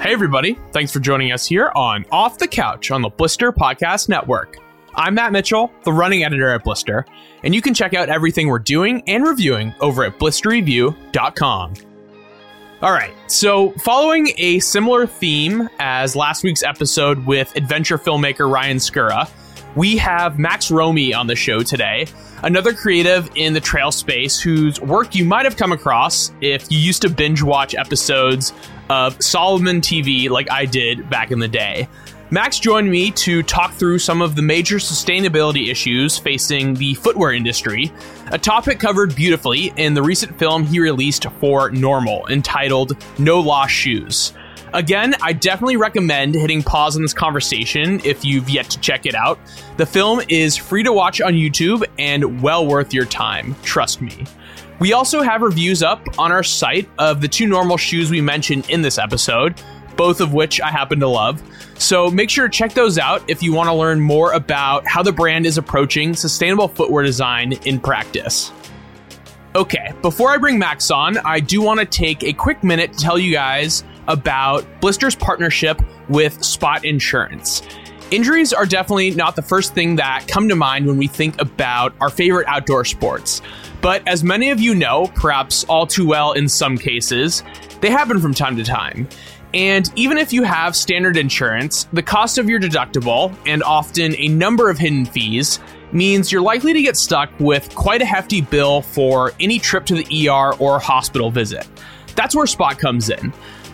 Hey, everybody. Thanks for joining us here on Off the Couch on the Blister Podcast Network. I'm Matt Mitchell, the running editor at Blister, and you can check out everything we're doing and reviewing over at blisterreview.com. All right, so following a similar theme as last week's episode with adventure filmmaker Ryan Skura, we have Max Romey on the show today, another creative in the trail space whose work you might have come across if you used to binge watch episodes of Salomon TV like I did back in the day. Max joined me to talk through some of the major sustainability issues facing the footwear industry, a topic covered beautifully in the recent film he released for Nnormal entitled No Lost Shoes. Again, I definitely recommend hitting pause on this conversation if you've yet to check it out. The film is free to watch on YouTube and well worth your time, trust me. We also have reviews up on our site of the two Nnormal shoes we mentioned in this episode, both of which I happen to love. So make sure to check those out if you want to learn more about how the brand is approaching sustainable footwear design in practice. Okay, before I bring Max on, I do want to take a quick minute to tell you guys about Blister's partnership with Spot Insurance. Injuries are definitely not the first thing that come to mind when we think about our favorite outdoor sports. But as many of you know, perhaps all too well in some cases, they happen from time to time. And even if you have standard insurance, the cost of your deductible, and often a number of hidden fees, means you're likely to get stuck with quite a hefty bill for any trip to the ER or hospital visit. That's where Spot comes in.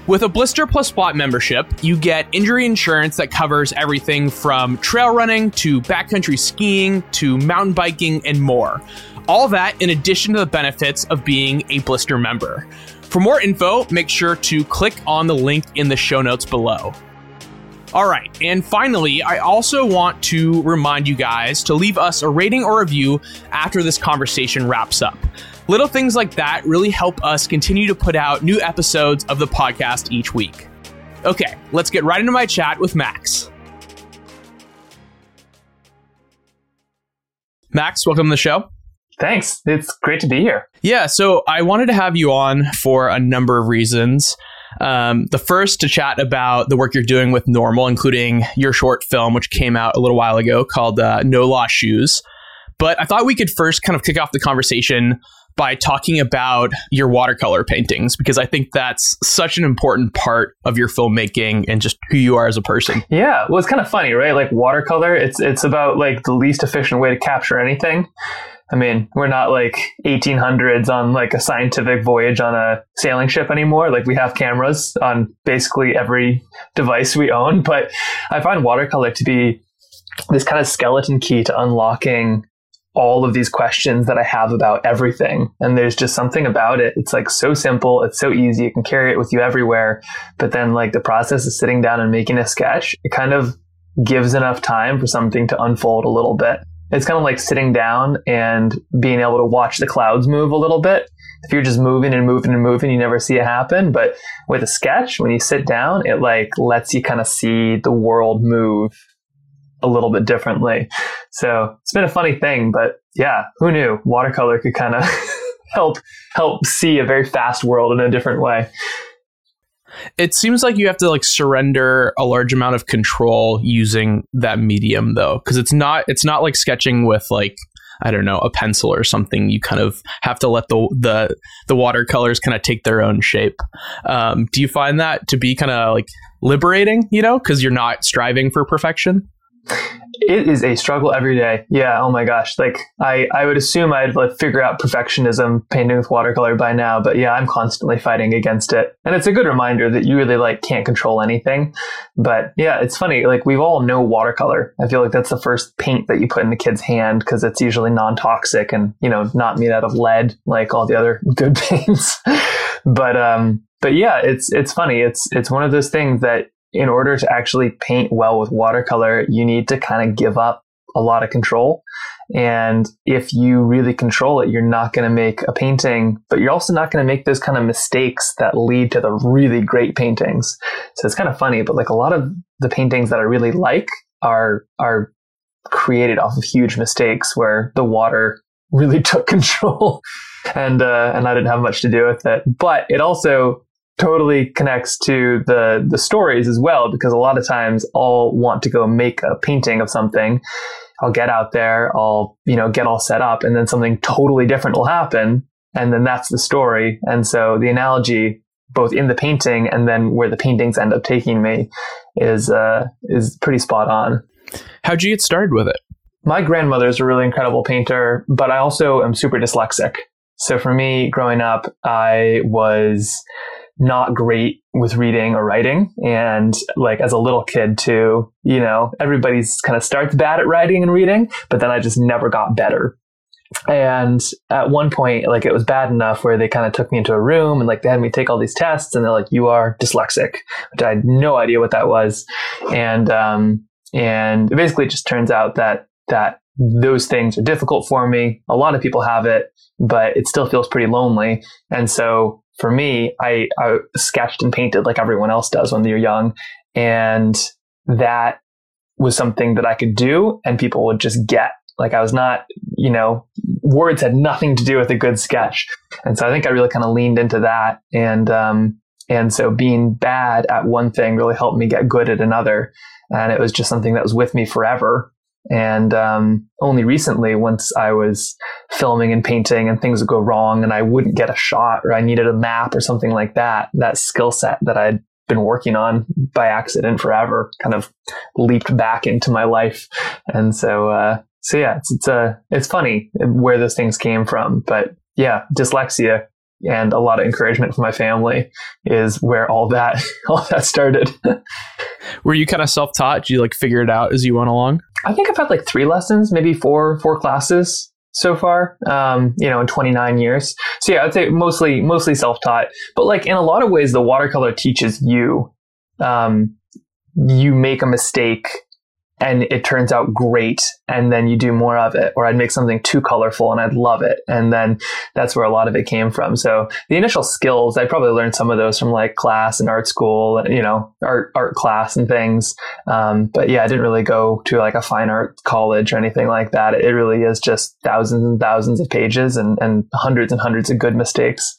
With a Blister Plus Spot membership, you get injury insurance that covers everything from trail running to backcountry skiing to mountain biking and more. All that in addition to the benefits of being a Blister member. For more info, make sure to click on the link in the show notes below. All right, and finally, I also want to remind you guys to leave us a rating or review after this conversation wraps up. Little things like that really help us continue to put out new episodes of the podcast each week. Okay, let's get right into my chat with Max. Max, welcome to the show. Thanks. It's great to be here. Yeah, so I wanted to have you on for a number of reasons. Um, the first to chat about the work you're doing with Nnormal, including your short film, which came out a little while ago called uh, No Lost Shoes. But I thought we could first kind of kick off the conversation by talking about your watercolor paintings because I think that's such an important part of your filmmaking and just who you are as a person. Yeah, well, it's kind of funny, right? Like watercolor, it's it's about like the least efficient way to capture anything. I mean, we're not like 1800s on like a scientific voyage on a sailing ship anymore. Like we have cameras on basically every device we own, but I find watercolor to be this kind of skeleton key to unlocking all of these questions that I have about everything. And there's just something about it. It's like so simple. It's so easy. You can carry it with you everywhere. But then like the process of sitting down and making a sketch, it kind of gives enough time for something to unfold a little bit. It's kind of like sitting down and being able to watch the clouds move a little bit. If you're just moving and moving and moving, you never see it happen. But with a sketch, when you sit down, it like lets you kind of see the world move a little bit differently. So it's been a funny thing, but yeah, who knew watercolor could kind of help help see a very fast world in a different way. It seems like you have to like surrender a large amount of control using that medium though, because it's not it's not like sketching with like I don't know, a pencil or something, you kind of have to let the the the watercolors kind of take their own shape. Um, do you find that to be kind of like liberating, you know, because you're not striving for perfection? It is a struggle every day. Yeah. Oh my gosh. Like I, I would assume I'd like figure out perfectionism painting with watercolor by now, but yeah, I'm constantly fighting against it. And it's a good reminder that you really like can't control anything. But yeah, it's funny. Like we've all know watercolor. I feel like that's the first paint that you put in the kid's hand because it's usually non-toxic and, you know, not made out of lead like all the other good paints. but, um, but yeah, it's, it's funny. It's, it's one of those things that in order to actually paint well with watercolor, you need to kind of give up a lot of control. And if you really control it, you're not going to make a painting, but you're also not going to make those kind of mistakes that lead to the really great paintings. So it's kind of funny, but like a lot of the paintings that I really like are, are created off of huge mistakes where the water really took control and, uh, and I didn't have much to do with it. But it also totally connects to the the stories as well because a lot of times I'll want to go make a painting of something. I'll get out there, I'll, you know, get all set up and then something totally different will happen and then that's the story. And so the analogy both in the painting and then where the paintings end up taking me is uh is pretty spot on. How'd you get started with it? My grandmother is a really incredible painter, but I also am super dyslexic. So for me, growing up, I was not great with reading or writing. And like as a little kid too, you know, everybody's kind of starts bad at writing and reading, but then I just never got better. And at one point, like it was bad enough where they kind of took me into a room and like they had me take all these tests and they're like, you are dyslexic, which I had no idea what that was. And, um, and basically it just turns out that, that those things are difficult for me. A lot of people have it, but it still feels pretty lonely. And so for me, I, I sketched and painted like everyone else does when they're young. And that was something that I could do and people would just get. Like I was not, you know, words had nothing to do with a good sketch. And so I think I really kind of leaned into that. And, um, and so being bad at one thing really helped me get good at another. And it was just something that was with me forever. And um, only recently, once I was filming and painting and things would go wrong and I wouldn't get a shot or I needed a map or something like that, that skill set that I'd been working on by accident forever kind of leaped back into my life. And so, uh, so yeah, it's, it's, uh, it's funny where those things came from. But yeah, dyslexia and a lot of encouragement from my family is where all that all that started. Were you kind of self taught? Did you like figure it out as you went along? I think I've had like three lessons, maybe four four classes so far. Um, you know, in 29 years. So yeah, I'd say mostly mostly self taught. But like in a lot of ways, the watercolor teaches you. Um, you make a mistake and it turns out great and then you do more of it. Or i'd make something too colorful and i'd love it. And then that's where a lot of it came from. So the initial skills i probably learned some of those from like class and art school you know art art class and things. Um, but yeah i didn't really go to like a fine art college or anything like that. It really is just thousands and thousands of pages and, and hundreds and hundreds of good mistakes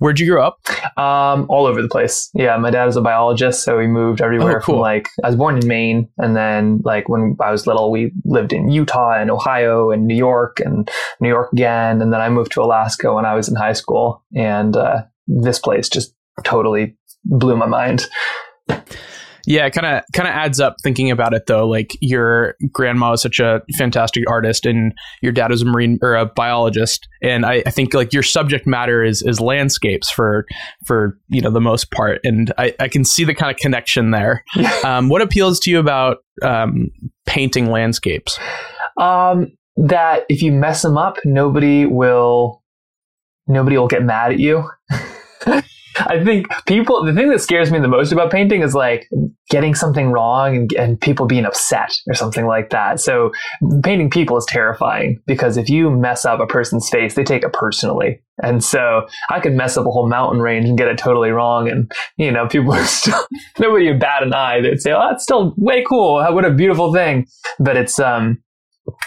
Where'd you grow up? Um, all over the place. Yeah, my dad was a biologist, so we moved everywhere oh, cool. from like I was born in Maine, and then like when I was little, we lived in Utah and Ohio and New York and New York again, and then I moved to Alaska when I was in high school, and uh, this place just totally blew my mind. Yeah, kind of kind of adds up thinking about it though. Like your grandma was such a fantastic artist, and your dad was a marine or a biologist, and I, I think like your subject matter is is landscapes for for you know the most part, and I, I can see the kind of connection there. um, what appeals to you about um, painting landscapes? Um, that if you mess them up, nobody will nobody will get mad at you. I think people, the thing that scares me the most about painting is like getting something wrong and, and people being upset or something like that. So painting people is terrifying because if you mess up a person's face, they take it personally. And so I could mess up a whole mountain range and get it totally wrong. And, you know, people are still, nobody would bat an eye. They'd say, oh, that's still way cool. What a beautiful thing. But it's, um,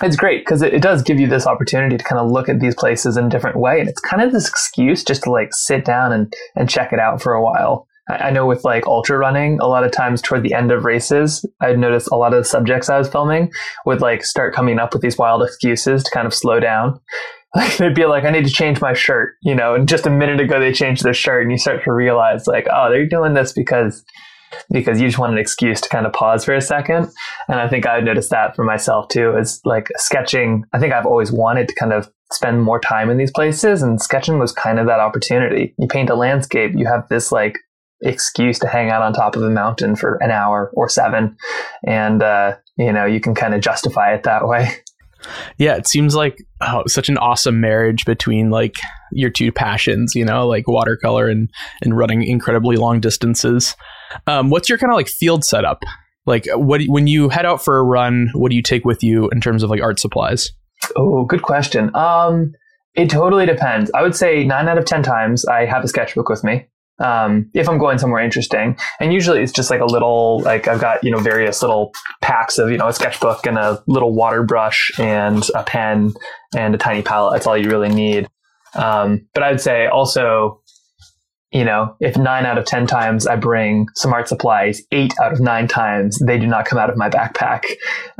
it's great because it, it, does give you this opportunity to kind of look at these places in a different way. And it's kind of this excuse just to like sit down and, and check it out for a while. I, I know with like ultra running, a lot of times toward the end of races, I'd notice a lot of the subjects I was filming would like start coming up with these wild excuses to kind of slow down. Like they'd be like, I need to change my shirt, you know, and just a minute ago they changed their shirt and you start to realize like, oh, they're doing this because because you just want an excuse to kind of pause for a second. And I think I've noticed that for myself too, is like sketching. I think I've always wanted to kind of spend more time in these places and sketching was kind of that opportunity. You paint a landscape, you have this like excuse to hang out on top of a mountain for an hour or seven. And, uh, you know, you can kind of justify it that way. Yeah, it seems like oh, such an awesome marriage between like your two passions, you know, like watercolor and and running incredibly long distances. Um, what's your kind of like field setup? Like, what when you head out for a run, what do you take with you in terms of like art supplies? Oh, good question. Um, it totally depends. I would say nine out of ten times I have a sketchbook with me. Um, if I'm going somewhere interesting, and usually it's just like a little, like I've got you know various little packs of you know a sketchbook and a little water brush and a pen and a tiny palette. That's all you really need. Um, but I'd say also you know, if nine out of 10 times I bring some art supplies, eight out of nine times they do not come out of my backpack.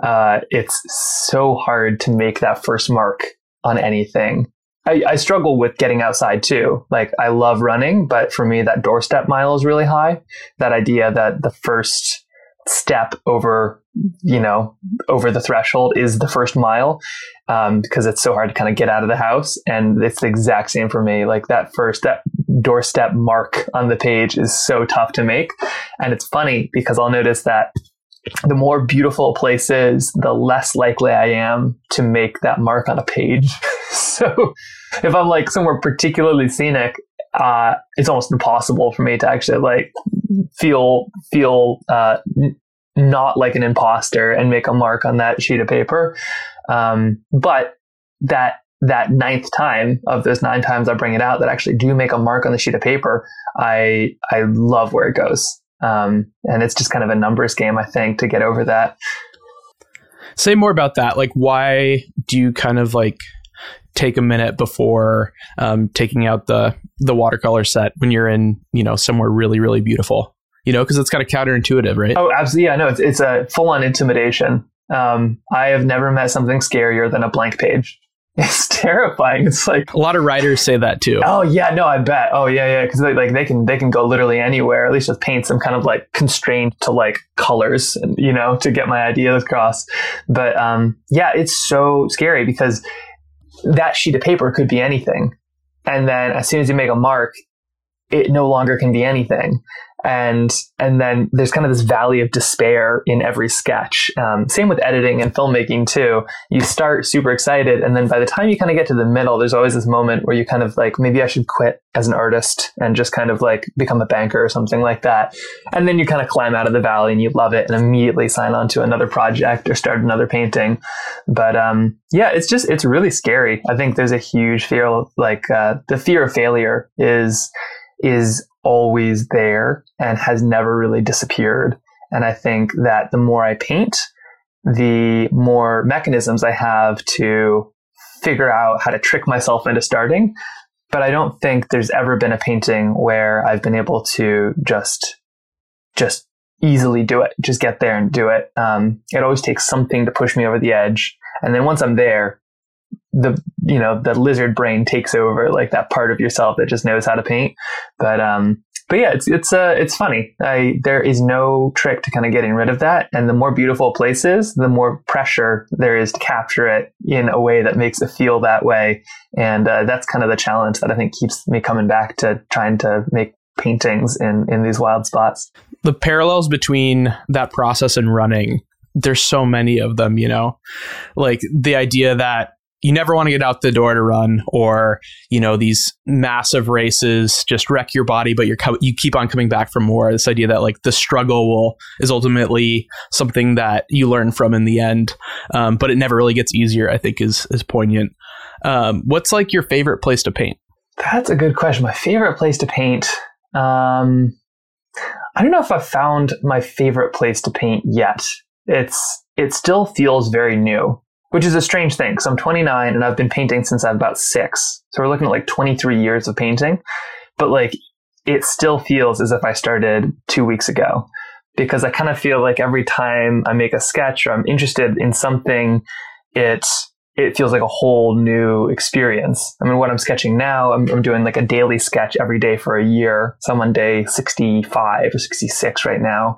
Uh, it's so hard to make that first mark on anything. I, I, struggle with getting outside too. Like I love running, but for me, that doorstep mile is really high. That idea that the first step over, you know, over the threshold is the first mile, um, because it's so hard to kind of get out of the house. And it's the exact same for me. Like that first, that doorstep mark on the page is so tough to make. And it's funny because I'll notice that the more beautiful place is, the less likely I am to make that mark on a page. so if I'm like somewhere particularly scenic, uh, it's almost impossible for me to actually like feel feel uh, n- not like an imposter and make a mark on that sheet of paper. Um, but that that ninth time of those nine times I bring it out that actually do make a mark on the sheet of paper, I I love where it goes. Um, and it's just kind of a numbers game, I think, to get over that. Say more about that. Like, why do you kind of like take a minute before um, taking out the the watercolor set when you're in you know somewhere really really beautiful? You know, because it's kind of counterintuitive, right? Oh, absolutely. Yeah, no, it's it's a full on intimidation. Um, I have never met something scarier than a blank page. It's terrifying. It's like a lot of writers say that too. Oh yeah, no, I bet. Oh yeah, yeah, because they, like they can they can go literally anywhere. At least with paints, I'm kind of like constrained to like colors, and you know, to get my ideas across. But um, yeah, it's so scary because that sheet of paper could be anything, and then as soon as you make a mark, it no longer can be anything and and then there's kind of this valley of despair in every sketch. Um, same with editing and filmmaking too. You start super excited, and then by the time you kind of get to the middle, there's always this moment where you kind of like maybe I should quit as an artist and just kind of like become a banker or something like that. And then you kind of climb out of the valley and you love it and immediately sign on to another project or start another painting. But um, yeah, it's just it's really scary. I think there's a huge fear, like uh, the fear of failure is is always there and has never really disappeared. And I think that the more I paint, the more mechanisms I have to figure out how to trick myself into starting. But I don't think there's ever been a painting where I've been able to just, just easily do it, just get there and do it. Um, it always takes something to push me over the edge. And then once I'm there, the you know the lizard brain takes over like that part of yourself that just knows how to paint. But um but yeah it's it's uh it's funny. I, there is no trick to kind of getting rid of that. And the more beautiful a place is the more pressure there is to capture it in a way that makes it feel that way. And uh, that's kind of the challenge that i think keeps me coming back to trying to make paintings in in these wild spots. The parallels between that process and running there's so many of them you know? Like the idea that you never want to get out the door to run or you know these massive races just wreck your body but you're co- you keep on coming back for more. This idea that like the struggle will is ultimately something that you learn from in the end um, but it never really gets easier i think is is poignant. Um, what's like your favorite place to paint? That's a good question. My favorite place to paint um, i don't know if i've found my favorite place to paint yet. It's it still feels very new which is a strange thing because I'm 29 and I've been painting since I'm about six. So we're looking at like 23 years of painting, but like it still feels as if I started two weeks ago because I kind of feel like every time I make a sketch or I'm interested in something, it it feels like a whole new experience. I mean, what I'm sketching now, I'm, I'm, doing like a daily sketch every day for a year. So I'm on day 65 or 66 right now.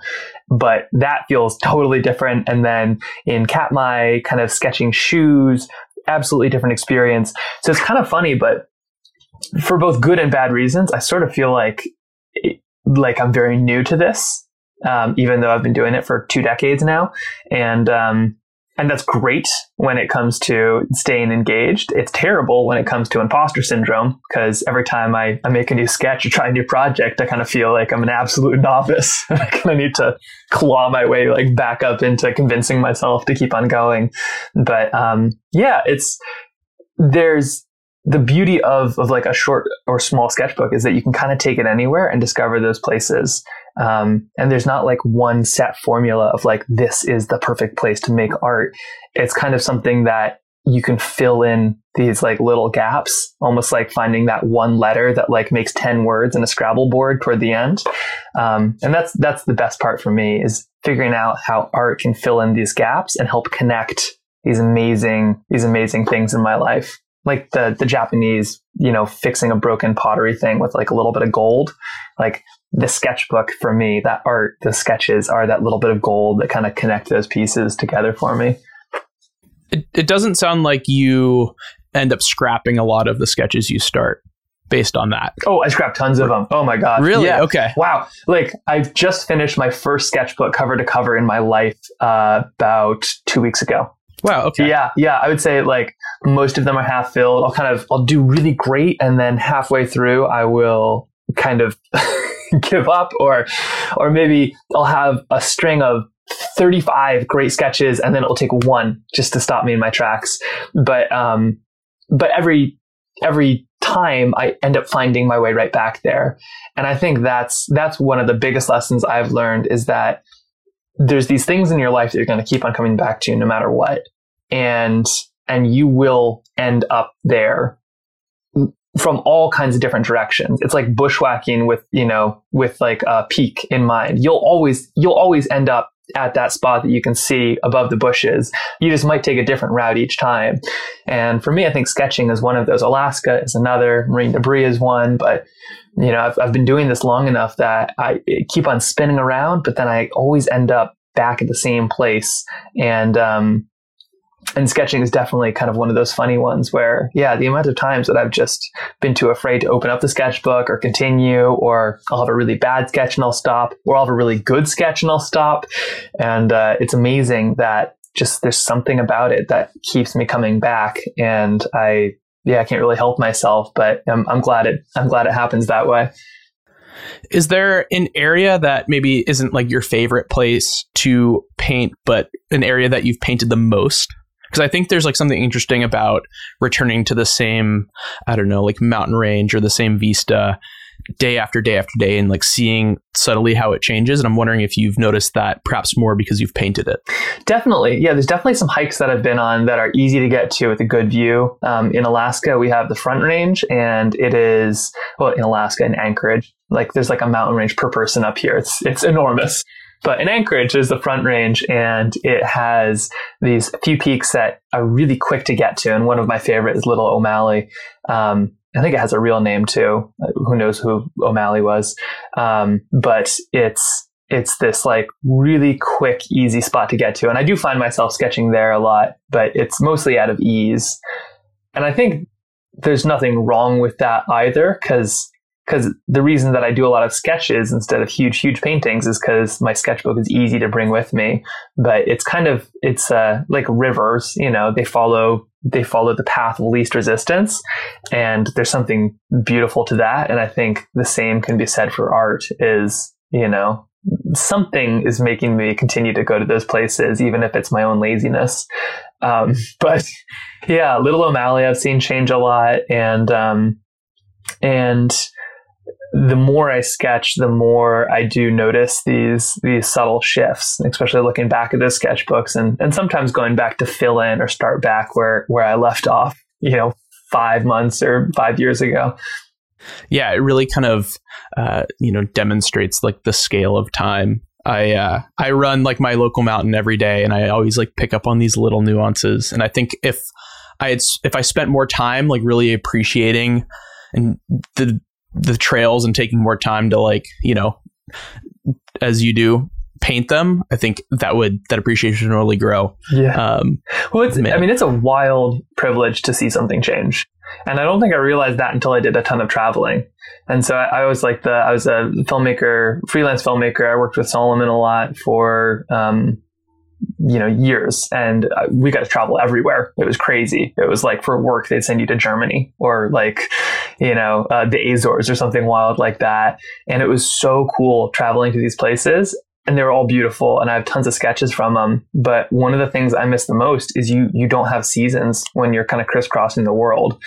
But that feels totally different. And then in Katmai, kind of sketching shoes, absolutely different experience. So it's kind of funny, but for both good and bad reasons, I sort of feel like, like I'm very new to this. Um, even though I've been doing it for two decades now. And, um, and that's great when it comes to staying engaged. It's terrible when it comes to imposter syndrome because every time I, I make a new sketch or try a new project, I kind of feel like I'm an absolute novice. I kind of need to claw my way like back up into convincing myself to keep on going. But um, yeah, it's there's the beauty of, of like a short or small sketchbook is that you can kind of take it anywhere and discover those places. Um, and there's not like one set formula of like, this is the perfect place to make art. It's kind of something that you can fill in these like little gaps, almost like finding that one letter that like makes 10 words in a Scrabble board toward the end. Um, and that's, that's the best part for me is figuring out how art can fill in these gaps and help connect these amazing, these amazing things in my life. Like the, the Japanese, you know, fixing a broken pottery thing with like a little bit of gold. Like the sketchbook for me, that art, the sketches are that little bit of gold that kind of connect those pieces together for me. It, it doesn't sound like you end up scrapping a lot of the sketches you start based on that. Oh, I scrapped tons of them. Oh my god. Really? Yeah. Okay. Wow. Like I've just finished my first sketchbook cover to cover in my life uh, about two weeks ago. Wow. Okay. Yeah, yeah. I would say like most of them are half filled. I'll kind of I'll do really great, and then halfway through I will kind of give up, or or maybe I'll have a string of 35 great sketches, and then it'll take one just to stop me in my tracks. But um, but every every time I end up finding my way right back there. And I think that's that's one of the biggest lessons I've learned is that there's these things in your life that you're going to keep on coming back to no matter what. And and you will end up there from all kinds of different directions. It's like bushwhacking with, you know, with like a peak in mind. You'll always you'll always end up at that spot that you can see above the bushes. You just might take a different route each time. And for me, I think sketching is one of those. Alaska is another. Marine debris is one. But you know, I've, I've been doing this long enough that I keep on spinning around, but then I always end up back at the same place. And um, and sketching is definitely kind of one of those funny ones where, yeah, the amount of times that I've just been too afraid to open up the sketchbook or continue, or I'll have a really bad sketch and I'll stop, or I'll have a really good sketch and I'll stop. And uh, it's amazing that just there's something about it that keeps me coming back. And I, yeah, I can't really help myself, but I'm, I'm glad it, I'm glad it happens that way. Is there an area that maybe isn't like your favorite place to paint, but an area that you've painted the most? Because I think there's like something interesting about returning to the same, I don't know, like mountain range or the same vista day after day after day and like seeing subtly how it changes. And I'm wondering if you've noticed that perhaps more because you've painted it. Definitely. Yeah, there's definitely some hikes that I've been on that are easy to get to with a good view. Um, in Alaska, we have the Front Range, and it is, well, in Alaska, in Anchorage, like there's like a mountain range per person up here. It's, it's enormous. But in Anchorage is the front range, and it has these few peaks that are really quick to get to. And one of my favorite is Little O'Malley. Um, I think it has a real name too. Who knows who O'Malley was? Um, but it's it's this like really quick, easy spot to get to. And I do find myself sketching there a lot, but it's mostly out of ease. And I think there's nothing wrong with that either, because because the reason that I do a lot of sketches instead of huge, huge paintings is because my sketchbook is easy to bring with me. But it's kind of it's uh, like rivers, you know, they follow they follow the path of least resistance, and there's something beautiful to that. And I think the same can be said for art. Is you know something is making me continue to go to those places, even if it's my own laziness. Um, but yeah, Little O'Malley I've seen change a lot, and um, and the more I sketch, the more I do notice these these subtle shifts, especially looking back at those sketchbooks and, and sometimes going back to fill in or start back where, where I left off, you know, five months or five years ago. Yeah, it really kind of uh, you know demonstrates like the scale of time. I uh, I run like my local mountain every day, and I always like pick up on these little nuances. And I think if I had if I spent more time like really appreciating and the the trails and taking more time to like you know as you do paint them i think that would that appreciation would really grow. Yeah. Um, well it's man. i mean it's a wild privilege to see something change. And i don't think i realized that until i did a ton of traveling. And so I, I was like the i was a filmmaker freelance filmmaker. I worked with Salomon a lot for um, you know years. And uh, we got to travel everywhere. It was crazy. It was like for work they'd send you to germany or like you know uh, the azores or something wild like that. And it was so cool traveling to these places and they were all beautiful and i have tons of sketches from them but one of the things i miss the most is you you don't have seasons when you're kind of crisscrossing the world.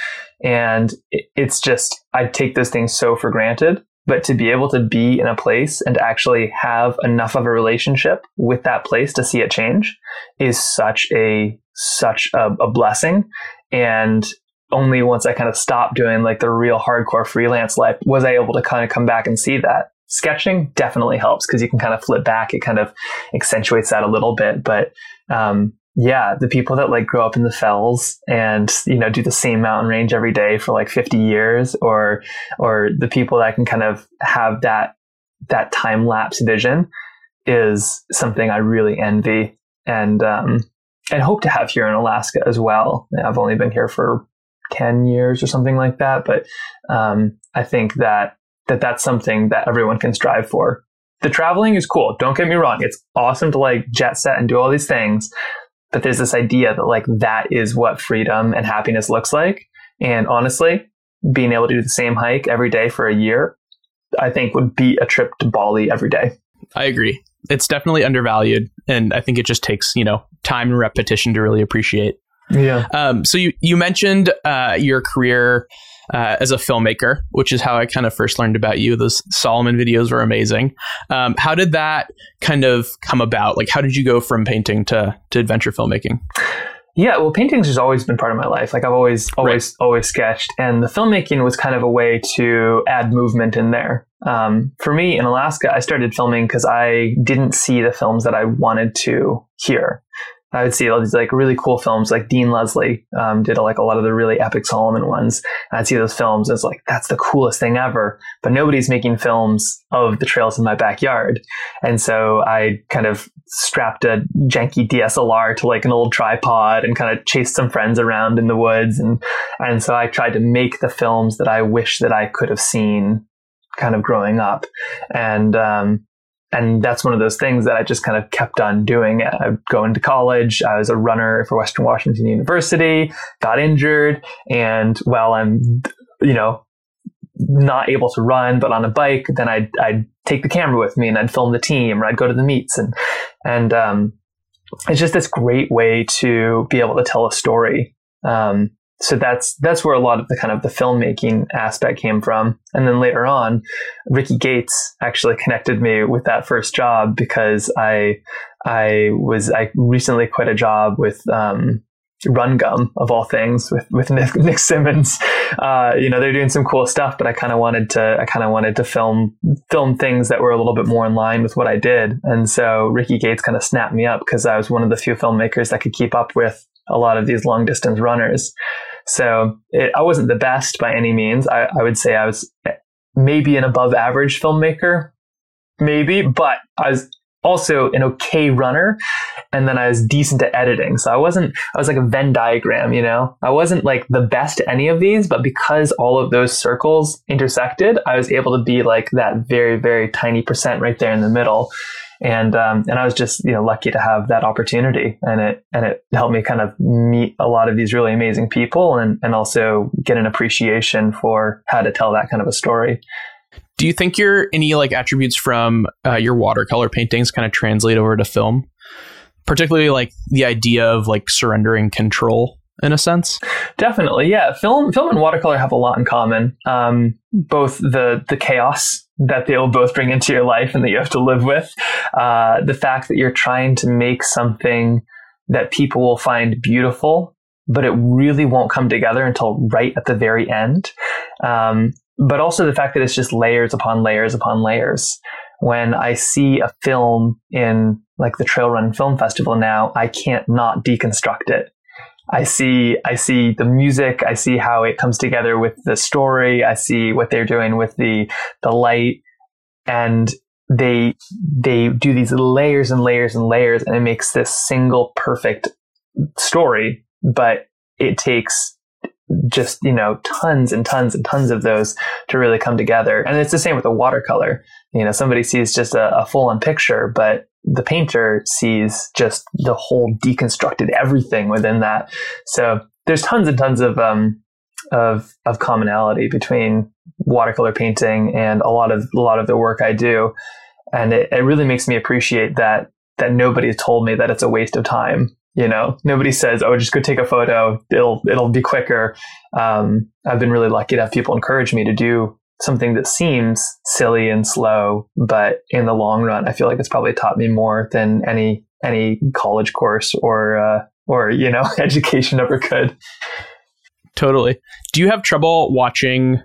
And it's just i take those things so for granted but to be able to be in a place and actually have enough of a relationship with that place to see it change is such a such a, a blessing. And only once I kind of stopped doing like the real hardcore freelance life was I able to kind of come back and see that. Sketching definitely helps because you can kind of flip back. It kind of accentuates that a little bit. But um, yeah, the people that like grow up in the fells and you know do the same mountain range every day for like 50 years, or or the people that can kind of have that that time lapse vision is something I really envy and um, and hope to have here in Alaska as well. I've only been here for 10 years or something like that. But um, I think that, that that's something that everyone can strive for. The traveling is cool. Don't get me wrong. It's awesome to like jet set and do all these things. But there's this idea that like that is what freedom and happiness looks like. And honestly, being able to do the same hike every day for a year, I think would be a trip to Bali every day. I agree. It's definitely undervalued. And I think it just takes, you know, time and repetition to really appreciate. Yeah. Um, so you you mentioned uh, your career uh, as a filmmaker, which is how I kind of first learned about you. Those Salomon videos were amazing. Um, how did that kind of come about? Like, how did you go from painting to to adventure filmmaking? Yeah, well, paintings has always been part of my life. Like I've always, always, right. always sketched, and the filmmaking was kind of a way to add movement in there. Um, for me in Alaska, I started filming because I didn't see the films that I wanted to here. I would see all these like really cool films, like Dean Leslie um, did like a lot of the really epic Salomon ones. And I'd see those films as like that's the coolest thing ever. But nobody's making films of the trails in my backyard, and so I kind of strapped a janky DSLR to like an old tripod and kind of chased some friends around in the woods, and and so I tried to make the films that I wish that I could have seen kind of growing up, and um, and that's one of those things that I just kind of kept on doing. I going to college. I was a runner for Western Washington University, got injured. And while I'm, you know, not able to run, but on a bike, then I'd, I'd take the camera with me and I'd film the team or I'd go to the meets. And, and, um, it's just this great way to be able to tell a story. Um, so that's that's where a lot of the kind of the filmmaking aspect came from. And then later on ricky gates actually connected me with that first job because i i was i recently quit a job with um, run gum of all things with with nick, nick Symmonds. Uh, you know they're doing some cool stuff but i kind of wanted to i kind of wanted to film film things that were a little bit more in line with what i did. And so ricky gates kind of snapped me up because i was one of the few filmmakers that could keep up with a lot of these long distance runners. So it, I wasn't the best by any means. I, I would say I was maybe an above average filmmaker, maybe, but I was also an okay runner and then I was decent at editing. So I wasn't I was like a Venn diagram, you know. I wasn't like the best at any of these, but because all of those circles intersected, I was able to be like that very very tiny percent right there in the middle and um, and I was just you know lucky to have that opportunity, and it and it helped me kind of meet a lot of these really amazing people, and and also get an appreciation for how to tell that kind of a story. Do you think your any like attributes from uh, your watercolor paintings kind of translate over to film? Particularly like the idea of like surrendering control in a sense. Definitely, yeah. Film, film and watercolor have a lot in common. Um, both the the chaos that they'll both bring into your life and that you have to live with. Uh, the fact that you're trying to make something that people will find beautiful, but it really won't come together until right at the very end. Um, but also the fact that it's just layers upon layers upon layers. When I see a film in like the Trail Run Film Festival now, I can't not deconstruct it. I see I see the music, I see how it comes together with the story, I see what they're doing with the the light and they they do these layers and layers and layers and it makes this single perfect story, but it takes just you know tons and tons and tons of those to really come together and it's the same with the watercolor you know somebody sees just a, a full on picture but the painter sees just the whole deconstructed everything within that. So there's tons and tons of um, of of commonality between watercolor painting and a lot of a lot of the work I do, and it, it really makes me appreciate that that nobody told me that it's a waste of time. You know, nobody says, "Oh, just go take a photo; it'll it'll be quicker." Um, I've been really lucky to have people encourage me to do something that seems silly and slow, but in the long run, I feel like it's probably taught me more than any any college course or uh, or you know education ever could. Totally. Do you have trouble watching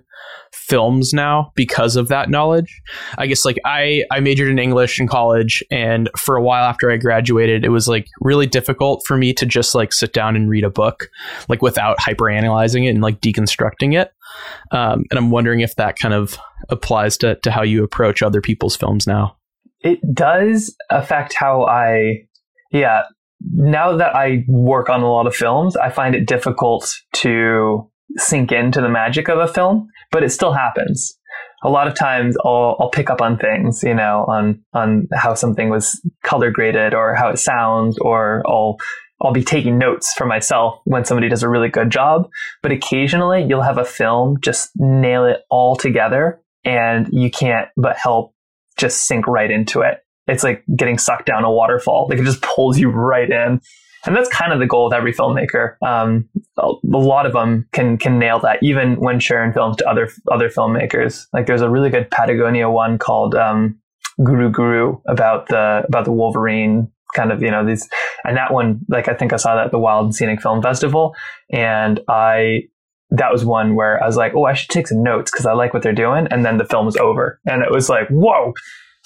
films now because of that knowledge. I guess like I I majored in English in college and for a while after I graduated it was like really difficult for me to just like sit down and read a book like without hyper analyzing it and like deconstructing it. Um, and I'm wondering if that kind of applies to to how you approach other people's films now. It does affect how I yeah, now that I work on a lot of films, I find it difficult to sink into the magic of a film, but it still happens. A lot of times I'll, I'll pick up on things, you know, on, on how something was color graded or how it sounds, or I'll, I'll be taking notes for myself when somebody does a really good job. But occasionally you'll have a film just nail it all together and you can't but help just sink right into it. It's like getting sucked down a waterfall. Like it just pulls you right in and that's kind of the goal of every filmmaker. Um, a, a, lot of them can can nail that, even when sharing films to other other filmmakers. Like there's a really good Patagonia one called um, Gulo Gulo about the about the Wolverine kind of you know these, and that one like I think I saw that at the Wild and Scenic Film Festival, and I that was one where I was like, oh, I should take some notes because I like what they're doing, and then the film was over, and it was like, whoa,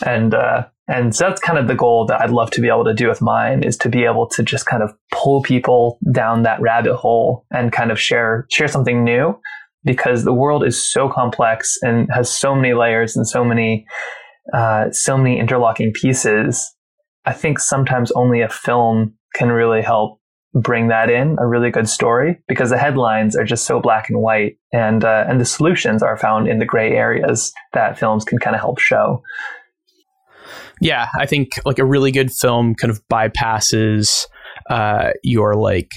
and uh, and so that's kind of the goal that I'd love to be able to do with mine is to be able to just kind of pull people down that rabbit hole and kind of share share something new because the world is so complex and has so many layers and so many uh, so many interlocking pieces. I think sometimes only a film can really help bring that in a really good story because the headlines are just so black and white and uh, and the solutions are found in the gray areas that films can kind of help show yeah, I think like a really good film kind of bypasses uh, your like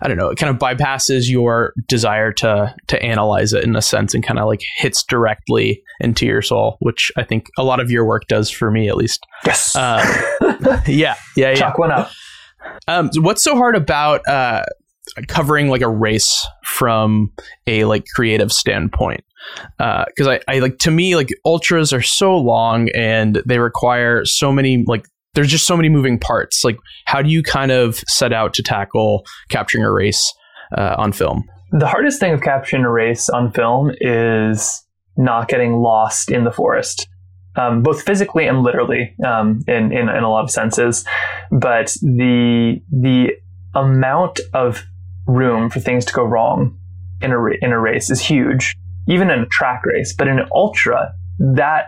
I don't know, it kind of bypasses your desire to to analyze it in a sense and kind of like hits directly into your soul, which I think a lot of your work does for me at least. Yes. Uh, yeah, yeah, Chalk yeah. one up. Um, what's so hard about uh, covering like a race from a like creative standpoint? Because uh, I, I like to me like ultras are so long and they require so many like there's just so many moving parts. Like how do you kind of set out to tackle capturing a race uh, on film? The hardest thing of capturing a race on film is not getting lost in the forest um, both physically and literally um, in, in, in a lot of senses. But the the amount of room for things to go wrong in a, in a race is huge even in a track race, but in an ultra, that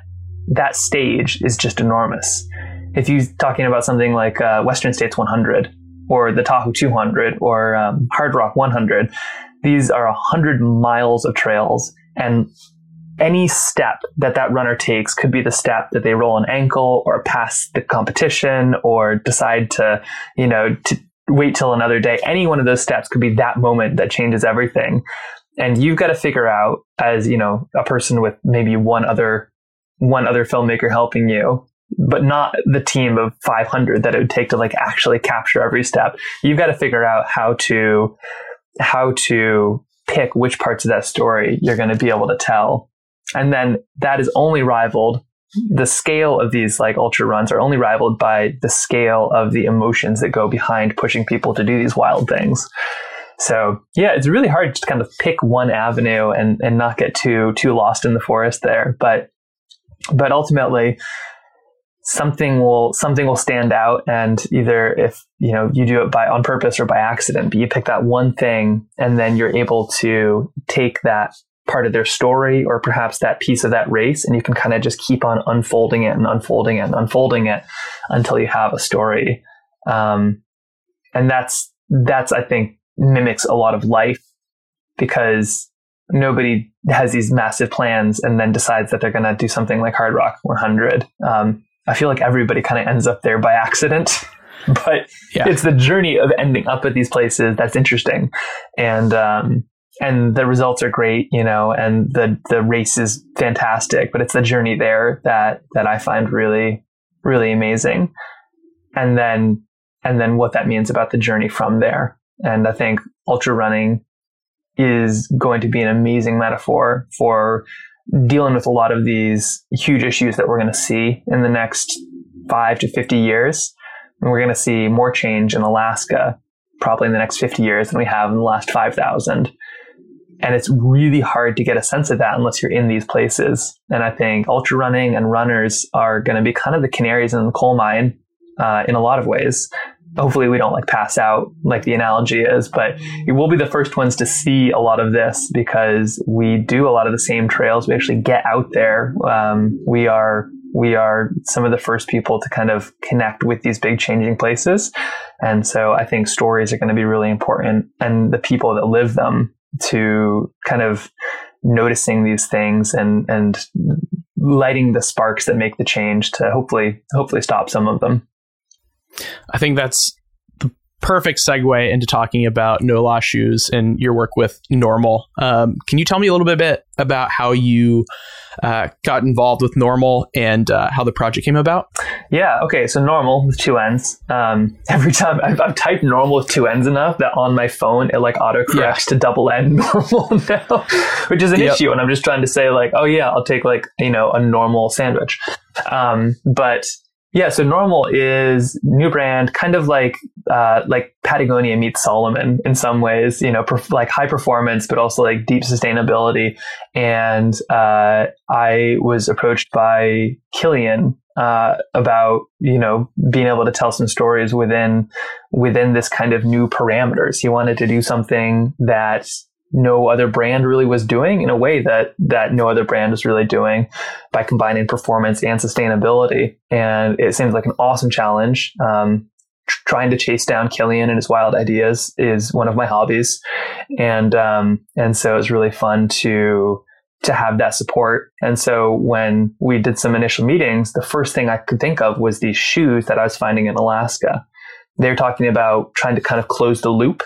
that stage is just enormous. If you're talking about something like uh, Western States 100 or the Tahoe 200 or um, Hardrock 100, these are 100 miles of trails, and any step that that runner takes could be the step that they roll an ankle or pass the competition or decide to, you know, to wait till another day. Any one of those steps could be that moment that changes everything and you've got to figure out as you know a person with maybe one other one other filmmaker helping you but not the team of 500 that it would take to like actually capture every step. You've got to figure out how to how to pick which parts of that story you're going to be able to tell. And then that is only rivaled the scale of these like ultra runs are only rivaled by the scale of the emotions that go behind pushing people to do these wild things so yeah, it's really hard to kind of pick one avenue and, and not get too too lost in the forest there. But but ultimately something will something will stand out and either if you know you do it by on purpose or by accident but you pick that one thing and then you're able to take that part of their story or perhaps that piece of that race and you can kind of just keep on unfolding it and unfolding it and unfolding it until you have a story um, and that's that's i think mimics a lot of life because nobody has these massive plans and then decides that they're going to do something like Hardrock 100. Um, I feel like everybody kind of ends up there by accident, but yeah. it's the journey of ending up at these places that's interesting, and um, and the results are great, you know, and the the race is fantastic, but it's the journey there that that I find really really amazing, and then and then what that means about the journey from there. And I think ultra running is going to be an amazing metaphor for dealing with a lot of these huge issues that we're going to see in the next five to 50 years. And we're going to see more change in Alaska, probably in the next 50 years than we have in the last 5,000. And it's really hard to get a sense of that unless you're in these places. And I think ultra running and runners are going to be kind of the canaries in the coal mine uh, in a lot of ways. Hopefully, we don't like pass out like the analogy is, but we'll be the first ones to see a lot of this because we do a lot of the same trails. We actually get out there. Um, we are we are some of the first people to kind of connect with these big changing places. And so I think stories are going to be really important and the people that live them to kind of noticing these things and and lighting the sparks that make the change to hopefully hopefully stop some of them. I think that's the perfect segue into talking about No Lost Shoes and your work with Nnormal. Um, can you tell me a little bit about how you uh, got involved with Nnormal and uh, how the project came about? Yeah. Okay. So Nnormal with two N's. Um, every time I've, I've, typed normal with two N's enough that on my phone it like autocorrects yeah. to double N normal now, which is an yep. issue. And I'm just trying to say like, oh yeah, I'll take like you know a normal sandwich. Um, but yeah, so Nnormal is new brand, kind of like uh, like Patagonia meets Salomon in some ways. You know, perf- like high performance, but also like deep sustainability. And uh, I was approached by Kilian uh, about you know being able to tell some stories within within this kind of new parameters. He wanted to do something that no other brand really was doing in a way that that no other brand was really doing by combining performance and sustainability. And it seems like an awesome challenge. Um, trying to chase down Kilian and his wild ideas is one of my hobbies, and um, and so it was really fun to to have that support. And so when we did some initial meetings, the first thing I could think of was these shoes that I was finding in Alaska. They're talking about trying to kind of close the loop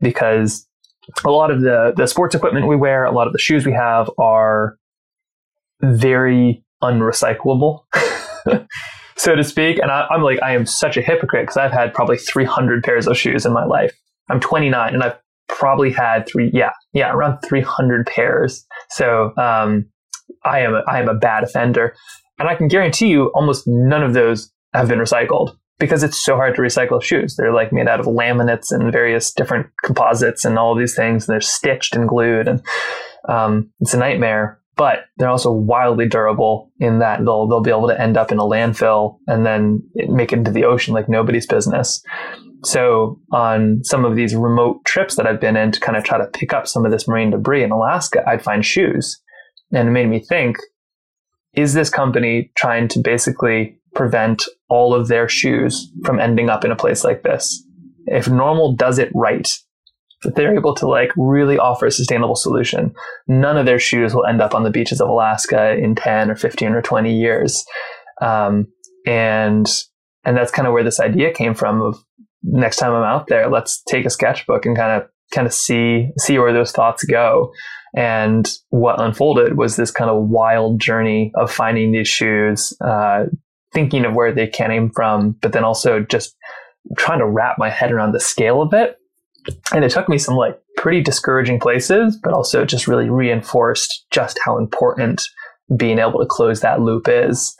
because a lot of the the sports equipment we wear, a lot of the shoes we have are very unrecyclable, so to speak. And I, am like, I am such a hypocrite because I've had probably 300 pairs of shoes in my life. I'm 29 and I've probably had three, yeah, yeah, around 300 pairs. So um, I am a, I am a bad offender, and I can guarantee you, almost none of those have been recycled because it's so hard to recycle shoes. They're like made out of laminates and various different composites and all these things. And they're stitched and glued, and um, it's a nightmare. But they're also wildly durable in that they'll they'll be able to end up in a landfill and then make it into the ocean like nobody's business. So on some of these remote trips that I've been in to kind of try to pick up some of this marine debris in Alaska, I'd find shoes, and it made me think: Is this company trying to basically prevent all of their shoes from ending up in a place like this. If Nnormal does it right, if they're able to like really offer a sustainable solution, none of their shoes will end up on the beaches of Alaska in 10 or 15 or 20 years. Um, and, and that's kind of where this idea came from of next time I'm out there, let's take a sketchbook and kind of, kind of see, see where those thoughts go. And what unfolded was this kind of wild journey of finding these shoes, uh, thinking of where they came from, but then also just trying to wrap my head around the scale of it. And it took me some like pretty discouraging places, but also just really reinforced just how important being able to close that loop is.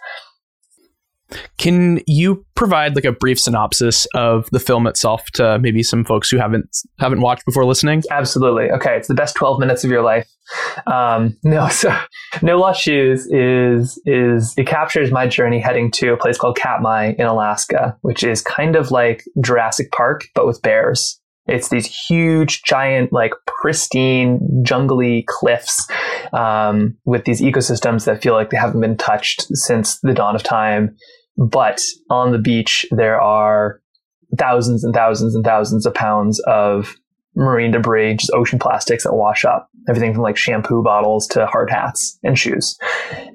Can you provide like a brief synopsis of the film itself to maybe some folks who haven't haven't watched before listening? Absolutely. Okay, it's the best twelve minutes of your life. Um, no, so No Lost Shoes is is it captures my journey heading to a place called Katmai in Alaska, which is kind of like Jurassic Park but with bears. It's these huge, giant, like pristine, jungly cliffs um, with these ecosystems that feel like they haven't been touched since the dawn of time. But on the beach, there are thousands and thousands and thousands of pounds of marine debris, just ocean plastics that wash up. Everything from like shampoo bottles to hard hats and shoes.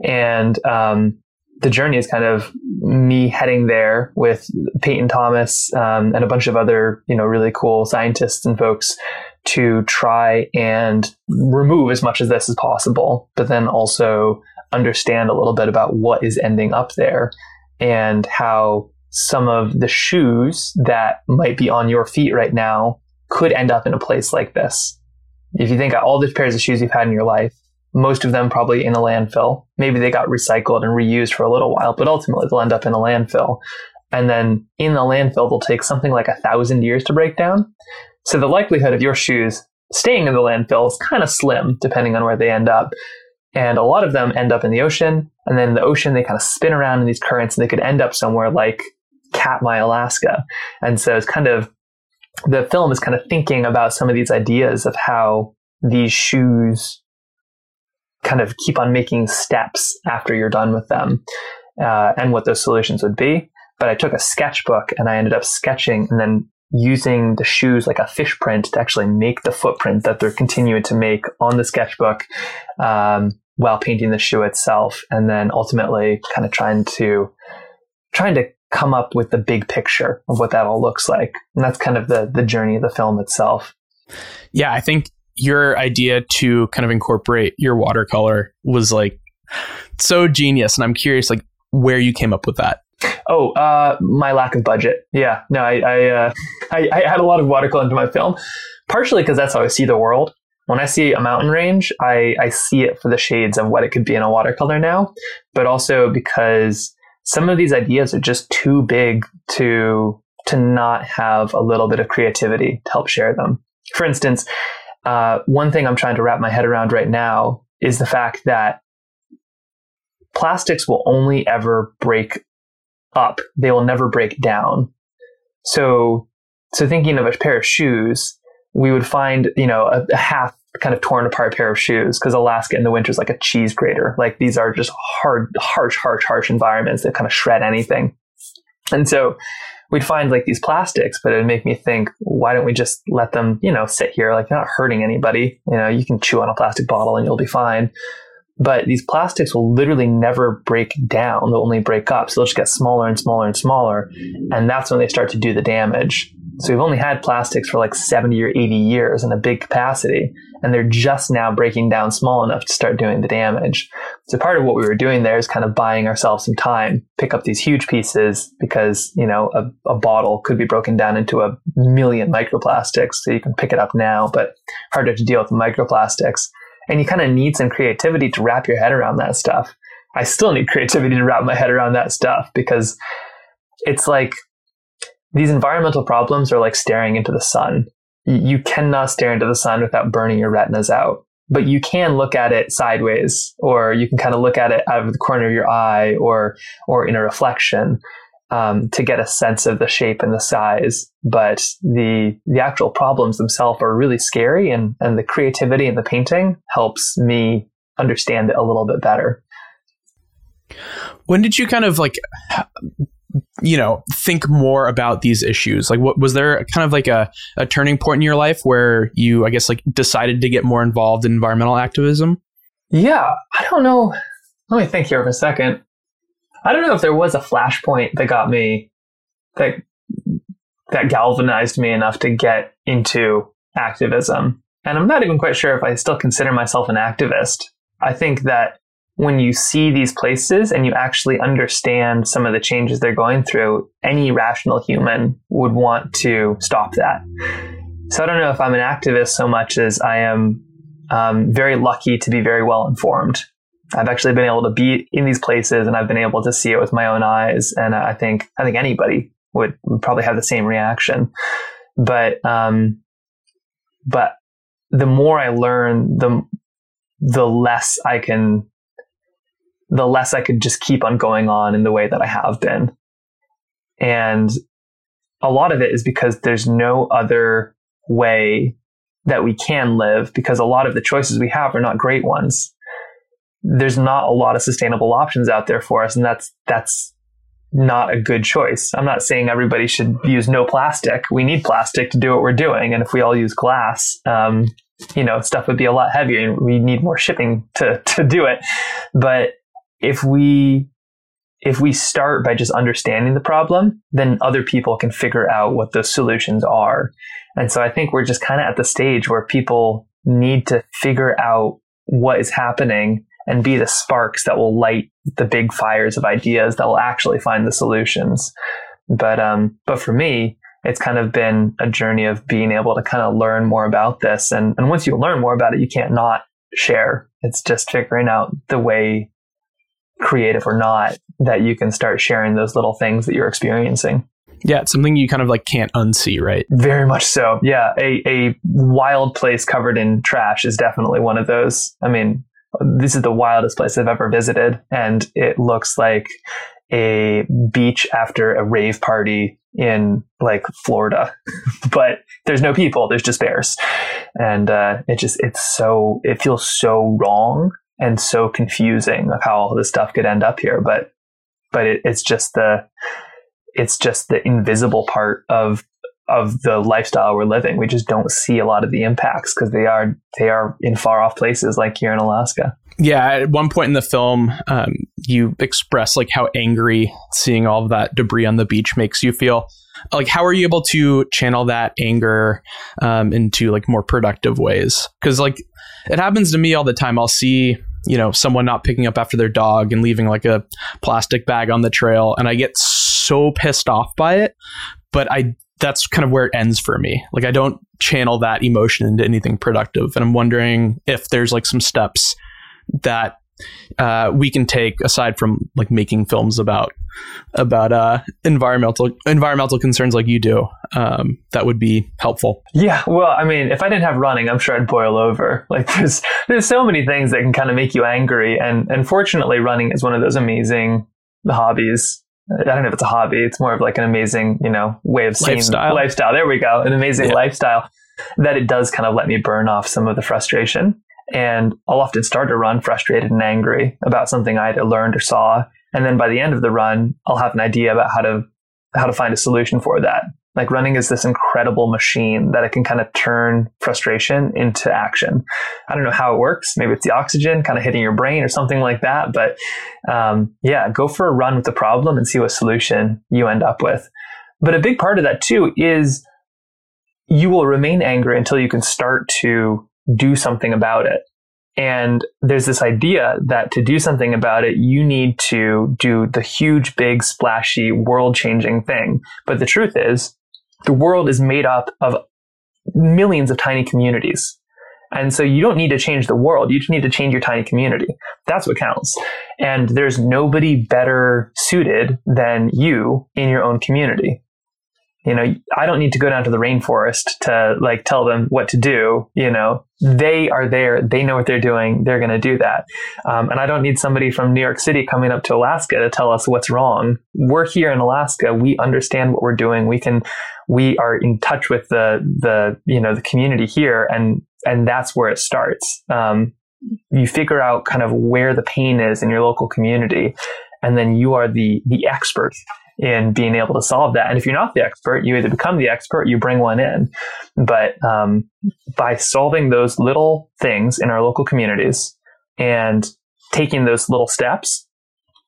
And um, the journey is kind of me heading there with Peyton Thomas um, and a bunch of other, you know, really cool scientists and folks to try and remove as much of this as possible, but then also understand a little bit about what is ending up there and how some of the shoes that might be on your feet right now could end up in a place like this. If you think of all the pairs of shoes you've had in your life, most of them probably in a landfill. Maybe they got recycled and reused for a little while, but ultimately they'll end up in a landfill. and then in the landfill they'll take something like a thousand years to break down. So the likelihood of your shoes staying in the landfill is kind of slim, depending on where they end up. And a lot of them end up in the ocean, and then in the ocean they kind of spin around in these currents, and they could end up somewhere like Katmai, Alaska. And so it's kind of the film is kind of thinking about some of these ideas of how these shoes kind of keep on making steps after you're done with them uh, and what those solutions would be. But I took a sketchbook and I ended up sketching and then using the shoes like a fish print to actually make the footprint that they're continuing to make on the sketchbook um, while painting the shoe itself. And then ultimately kind of trying to trying to come up with the big picture of what that all looks like. And that's kind of the the journey of the film itself. Yeah, I think your idea to kind of incorporate your watercolor was like so genius and i'm curious like where you came up with that oh uh, my lack of budget yeah no i I, uh, I, I had a lot of watercolor into my film partially because that's how i see the world when i see a mountain range I, I see it for the shades of what it could be in a watercolor now but also because some of these ideas are just too big to to not have a little bit of creativity to help share them for instance uh, one thing I'm trying to wrap my head around right now is the fact that plastics will only ever break up; they will never break down. So, so thinking of a pair of shoes, we would find you know a, a half kind of torn apart pair of shoes because Alaska in the winter is like a cheese grater. Like these are just hard, harsh, harsh, harsh environments that kind of shred anything. And so we'd find like these plastics, but it'd make me think, why don't we just let them, you know, sit here? Like, not hurting anybody. You know, you can chew on a plastic bottle and you'll be fine. But these plastics will literally never break down. They'll only break up. So they'll just get smaller and smaller and smaller. And that's when they start to do the damage. So we've only had plastics for like 70 or 80 years in a big capacity, and they're just now breaking down small enough to start doing the damage. So part of what we were doing there is kind of buying ourselves some time, pick up these huge pieces because, you know, a, a bottle could be broken down into a million microplastics. So you can pick it up now, but harder to deal with the microplastics. And you kind of need some creativity to wrap your head around that stuff. I still need creativity to wrap my head around that stuff because it's like these environmental problems are like staring into the sun. You cannot stare into the sun without burning your retinas out. But you can look at it sideways, or you can kind of look at it out of the corner of your eye, or or in a reflection, um, to get a sense of the shape and the size. But the the actual problems themselves are really scary, and and the creativity in the painting helps me understand it a little bit better. When did you kind of like you know think more about these issues like what was there kind of like a, a turning point in your life where you i guess like decided to get more involved in environmental activism yeah i don't know let me think here for a second i don't know if there was a flashpoint that got me that that galvanized me enough to get into activism and i'm not even quite sure if i still consider myself an activist i think that when you see these places and you actually understand some of the changes they're going through, any rational human would want to stop that. So I don't know if I'm an activist so much as I am um, very lucky to be very well informed. I've actually been able to be in these places and I've been able to see it with my own eyes. And I think I think anybody would, probably have the same reaction. But um, but the more I learn, the the less I can the less I could just keep on going on in the way that I have been. And a lot of it is because there's no other way that we can live because a lot of the choices we have are not great ones. There's not a lot of sustainable options out there for us, and that's that's not a good choice. I'm not saying everybody should use no plastic. We need plastic to do what we're doing, and if we all use glass, um, you know, stuff would be a lot heavier, and we need more shipping to to do it. But if we if we start by just understanding the problem, then other people can figure out what those solutions are. And so I think we're just kind of at the stage where people need to figure out what is happening and be the sparks that will light the big fires of ideas that will actually find the solutions. But um, but for me, it's kind of been a journey of being able to kind of learn more about this. And and once you learn more about it, you can't not share. It's just figuring out the way creative or not that you can start sharing those little things that you're experiencing. Yeah, it's something you kind of like can't unsee, right? Very much so. Yeah, a a wild place covered in trash is definitely one of those. I mean, this is the wildest place I've ever visited, and it looks like a beach after a rave party in like Florida, but there's no people. There's just bears, and uh, it just it's so it feels so wrong and so confusing of how all this stuff could end up here. But but it, it's just the it's just the invisible part of of the lifestyle we're living. We just don't see a lot of the impacts because they are they are in far off places like here in Alaska. Yeah, at one point in the film, um, you express like how angry seeing all of that debris on the beach makes you feel. Like, how are you able to channel that anger um, into like more productive ways? Because like it happens to me all the time. I'll see you know someone not picking up after their dog and leaving like a plastic bag on the trail, and I get so pissed off by it. But I that's kind of where it ends for me. Like I don't channel that emotion into anything productive, and I'm wondering if there's like some steps that uh, we can take aside from like making films about about uh, environmental environmental concerns like you do um, that would be helpful. Yeah well i mean if i didn't have running i'm sure i'd boil over. Like there's there's so many things that can kind of make you angry and unfortunately running is one of those amazing hobbies I don't know if it's a hobby. It's more of like an amazing, you know, way of seeing lifestyle. lifestyle. There we go. An amazing yeah. lifestyle that it does kind of let me burn off some of the frustration. And I'll often start a run frustrated and angry about something I either learned or saw. And then by the end of the run, I'll have an idea about how to how to find a solution for that. Like running is this incredible machine that it can kind of turn frustration into action. I don't know how it works. Maybe it's the oxygen kind of hitting your brain or something like that. But um, yeah, go for a run with the problem and see what solution you end up with. But a big part of that too is you will remain angry until you can start to do something about it. And there's this idea that to do something about it, you need to do the huge, big, splashy, world changing thing. But the truth is, the world is made up of millions of tiny communities. And so you don't need to change the world. You just need to change your tiny community. That's what counts. And there's nobody better suited than you in your own community you know, I don't need to go down to the rainforest to like tell them what to do. You know, they are there. They know what they're doing. They're going to do that. Um, and I don't need somebody from New York City coming up to Alaska to tell us what's wrong. We're here in Alaska. We understand what we're doing. We can, we are in touch with the, the, you know, the community here. And, and that's where it starts. Um, you figure out kind of where the pain is in your local community. And then you are the, the expert in being able to solve that. And if you're not the expert, you either become the expert, you bring one in. But um, by solving those little things in our local communities and taking those little steps,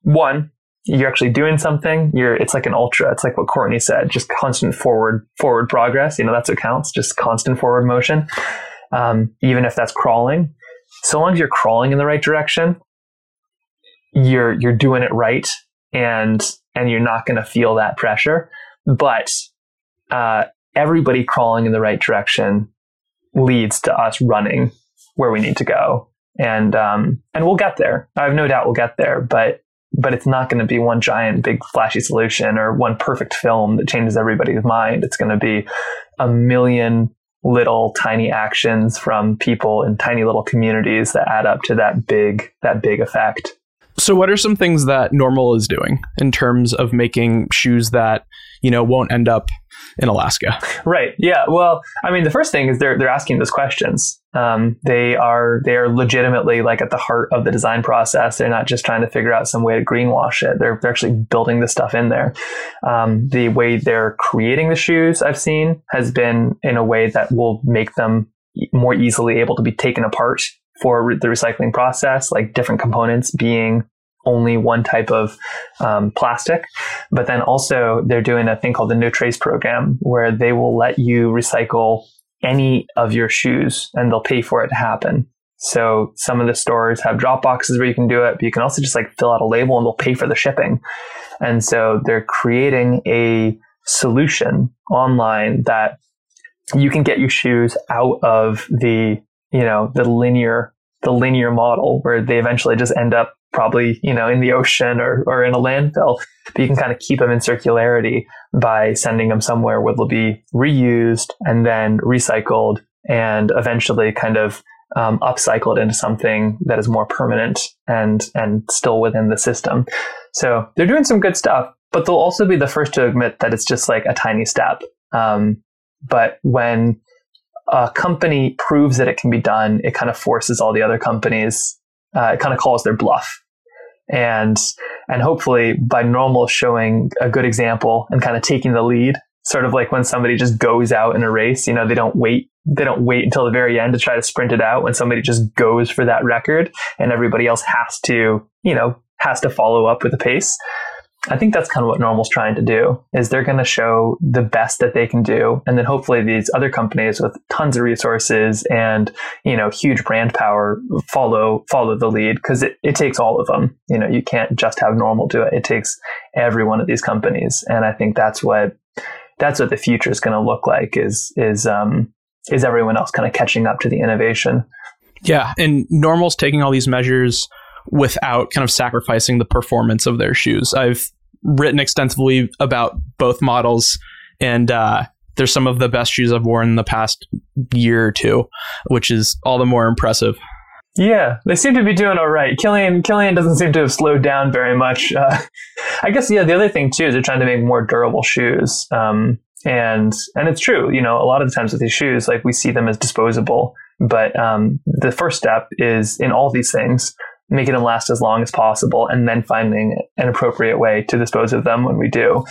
one, you're actually doing something. You're it's like an ultra. It's like what Courtney said, just constant forward forward progress. You know that's what counts. Just constant forward motion. Um, even if that's crawling, so long as you're crawling in the right direction, you're you're doing it right, and and you're not going to feel that pressure. But uh, everybody crawling in the right direction leads to us running where we need to go, and um, and we'll get there. I have no doubt we'll get there, but but it's not going to be one giant big flashy solution or one perfect film that changes everybody's mind. It's going to be a million little tiny actions from people in tiny little communities that add up to that big that big effect. So, what are some things that Nnormal is doing in terms of making shoes that you know won't end up in Alaska? Right. Yeah. Well, I mean, the first thing is they're they're asking those questions. Um, they are they are legitimately like at the heart of the design process. They're not just trying to figure out some way to greenwash it. They're they're actually building the stuff in there. Um, the way they're creating the shoes I've seen has been in a way that will make them more easily able to be taken apart for the recycling process, like different components being only one type of um, plastic. But then also they're doing a thing called the No Trace program where they will let you recycle any of your shoes and they'll pay for it to happen. So some of the stores have drop boxes where you can do it, but you can also just like fill out a label and they'll pay for the shipping. And so they're creating a solution online that you can get your shoes out of the, you know, the linear the linear model where they eventually just end up probably, you know, in the ocean or, or in a landfill. But you can kind of keep them in circularity by sending them somewhere where they'll be reused and then recycled and eventually kind of um, upcycled into something that is more permanent and and still within the system. So they're doing some good stuff, but they'll also be the first to admit that it's just like a tiny step. Um, but when a company proves that it can be done, it kind of forces all the other companies. Uh, it kind of calls their bluff, and and hopefully by Nnormal showing a good example and kind of taking the lead, sort of like when somebody just goes out in a race. You know, they don't wait they don't wait until the very end to try to sprint it out when somebody just goes for that record and everybody else has to, you know, has to follow up with the pace. I think that's kind of what Nnormal's trying to do is they're going to show the best that they can do and then hopefully these other companies with tons of resources and you know huge brand power follow follow the lead because it, it takes all of them you know you can't just have Nnormal do it it takes every one of these companies and I think that's what that's what the future is going to look like is is um, is everyone else kind of catching up to the innovation. Yeah, and Nnormal's taking all these measures without kind of sacrificing the performance of their shoes. I've written extensively about both models, and uh, there's some of the best shoes I've worn in the past year or two, which is all the more impressive. Yeah, they seem to be doing all right. Kilian Kilian doesn't seem to have slowed down very much. Uh, I guess yeah. The other thing too is they're trying to make more durable shoes. Um, and and it's true you know a lot of the times with these shoes like we see them as disposable but um, the first step is in all these things making them last as long as possible and then finding an appropriate way to dispose of them when we do.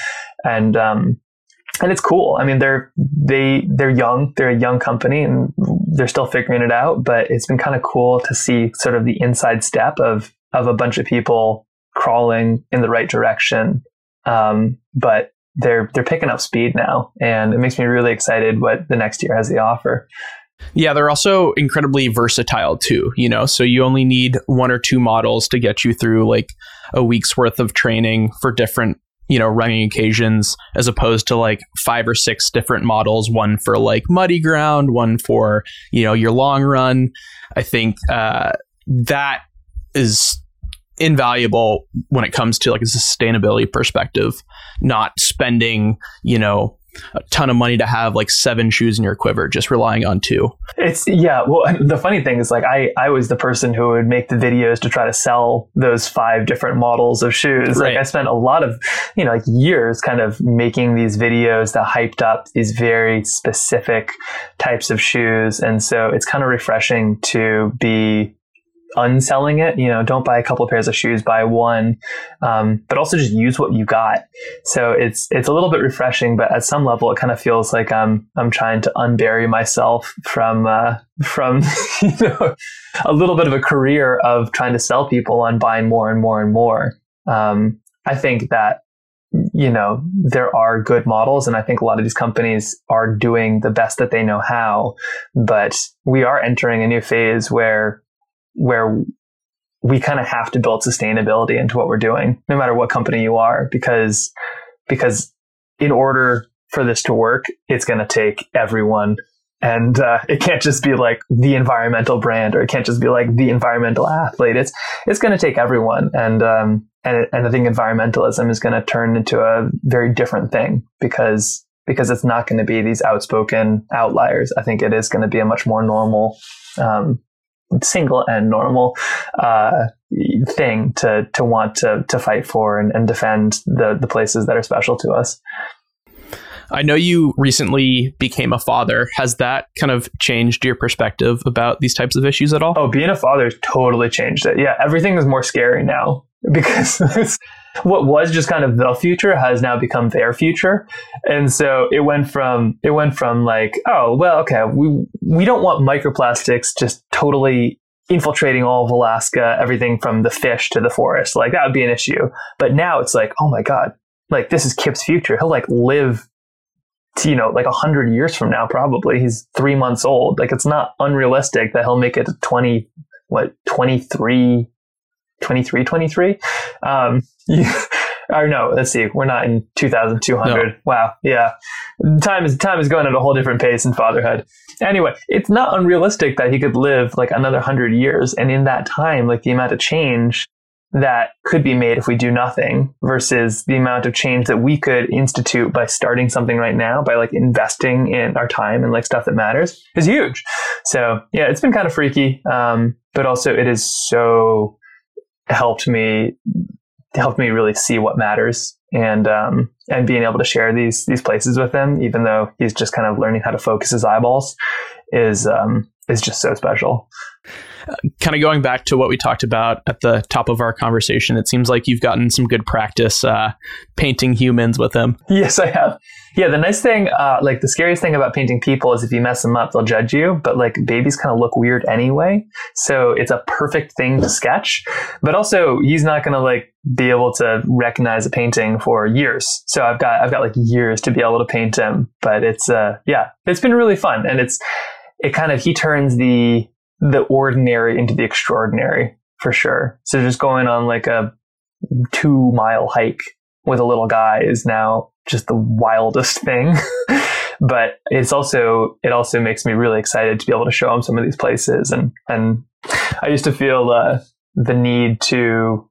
And um, and it's cool. I mean they're they they're young. They're a young company and they're still figuring it out but it's been kind of cool to see sort of the inside step of of a bunch of people crawling in the right direction. Um, but they're they're picking up speed now, and it makes me really excited what the next year has to offer. Yeah, they're also incredibly versatile too, you know. So you only need one or two models to get you through like a week's worth of training for different, you know, running occasions as opposed to like five or six different models, one for like muddy ground, one for, you know, your long run. I think uh, that is invaluable when it comes to like a sustainability perspective, not spending, you know, a ton of money to have like seven shoes in your quiver, just relying on two. It's yeah. Well, the funny thing is, like, I I was the person who would make the videos to try to sell those five different models of shoes. Right. Like, I spent a lot of you know like years kind of making these videos that hyped up these very specific types of shoes, and so it's kind of refreshing to be unselling it. You know, don't buy a couple of pairs of shoes, buy one, um, but also just use what you got. So it's it's a little bit refreshing, but at some level, it kind of feels like I'm I'm trying to unbury myself from uh, from you know a little bit of a career of trying to sell people on buying more and more and more. Um, I think that you know there are good models and i think a lot of these companies are doing the best that they know how but we are entering a new phase where where we kind of have to build sustainability into what we're doing, no matter what company you are, because because in order for this to work, it's going to take everyone, and uh, it can't just be like the environmental brand, or it can't just be like the environmental athlete. It's it's going to take everyone, and um, and and I think environmentalism is going to turn into a very different thing because because it's not going to be these outspoken outliers. I think it is going to be a much more normal um, single and normal uh, thing to to want to to fight for and, and defend the the places that are special to us. I know you recently became a father. Has that kind of changed your perspective about these types of issues at all? Oh, being a father has totally changed it. Yeah, everything is more scary now because what was just kind of the future has now become their future. And so it went from it went from like, oh, well, okay, we we don't want microplastics just totally infiltrating all of Alaska, everything from the fish to the forest. Like that would be an issue. But now it's like, oh my God, like this is Kip's future. He'll like live to, you know, like a hundred years from now, probably. He's three months old. Like it's not unrealistic that he'll make it to 20, what, 23, 23, 23. Um, or no, let's see, we're not in 2200. No. Wow. Yeah. Time is, time is going at a whole different pace in fatherhood. Anyway, it's not unrealistic that he could live like another hundred years. And in that time, like the amount of change that could be made if we do nothing versus the amount of change that we could institute by starting something right now by like investing in our time and like stuff that matters is huge so yeah it's been kind of freaky um, but also it is so helped me helped me really see what matters and um, and being able to share these these places with him even though he's just kind of learning how to focus his eyeballs is um, is just so special kind of going back to what we talked about at the top of our conversation, it seems like you've gotten some good practice uh, painting humans with him. Yes, I have. Yeah, the nice thing, uh, like the scariest thing about painting people is if you mess them up, they'll judge you. But like babies kind of look weird anyway, so it's a perfect thing to sketch. But also, he's not going to like be able to recognize a painting for years. So I've got I've got like years to be able to paint him. But it's uh yeah, it's been really fun, and it's it kind of he turns the the ordinary into the extraordinary for sure. So just going on like a two mile hike with a little guy is now just the wildest thing. but it's also it also makes me really excited to be able to show him some of these places and and I used to feel uh, the need to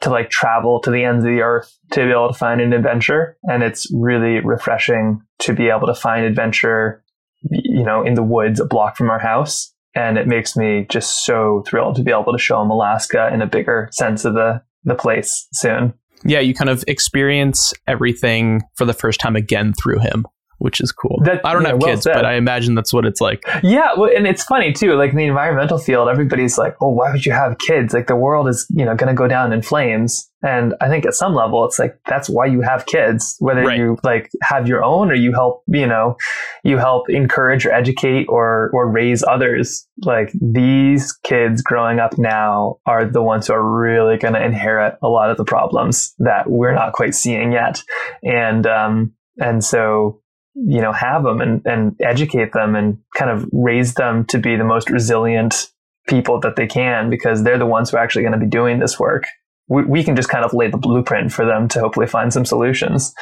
to like travel to the ends of the earth to be able to find an adventure and it's really refreshing to be able to find adventure you know in the woods a block from our house and it makes me just so thrilled to be able to show them Alaska in a bigger sense of the the place soon. Yeah, you kind of experience everything for the first time again through him which is cool. That, I don't yeah, have well kids, said. but I imagine that's what it's like. Yeah, well, and it's funny too. Like in the environmental field, everybody's like, "Oh, why would you have kids? Like the world is, you know, going to go down in flames." And I think at some level, it's like that's why you have kids, whether right. you like have your own or you help, you know, you help encourage or educate or or raise others. Like these kids growing up now are the ones who are really going to inherit a lot of the problems that we're not quite seeing yet, and um, and so you know, have them and, and educate them and kind of raise them to be the most resilient people that they can because they're the ones who are actually going to be doing this work. We, we can just kind of lay the blueprint for them to hopefully find some solutions.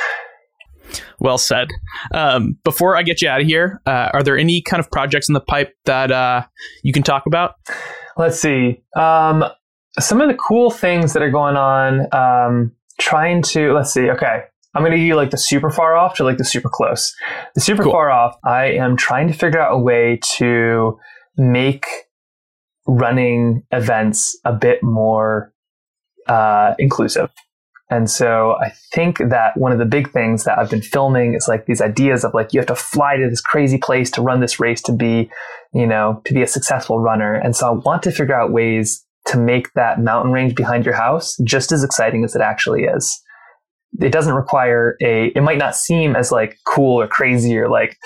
Well said. Um, before I get you out of here, uh, are there any kind of projects in the pipe that uh, you can talk about? Let's see. Um, some of the cool things that are going on. Um, trying to let's see. Okay, I'm going to give you like the super far off to like the super close. The super cool. far off, I am trying to figure out a way to make running events a bit more uh, inclusive. And so I think that one of the big things that I've been filming is like these ideas of like you have to fly to this crazy place to run this race to be, you know, to be a successful runner. And so I want to figure out ways to make that mountain range behind your house just as exciting as it actually is it doesn't require a it might not seem as like cool or crazy or like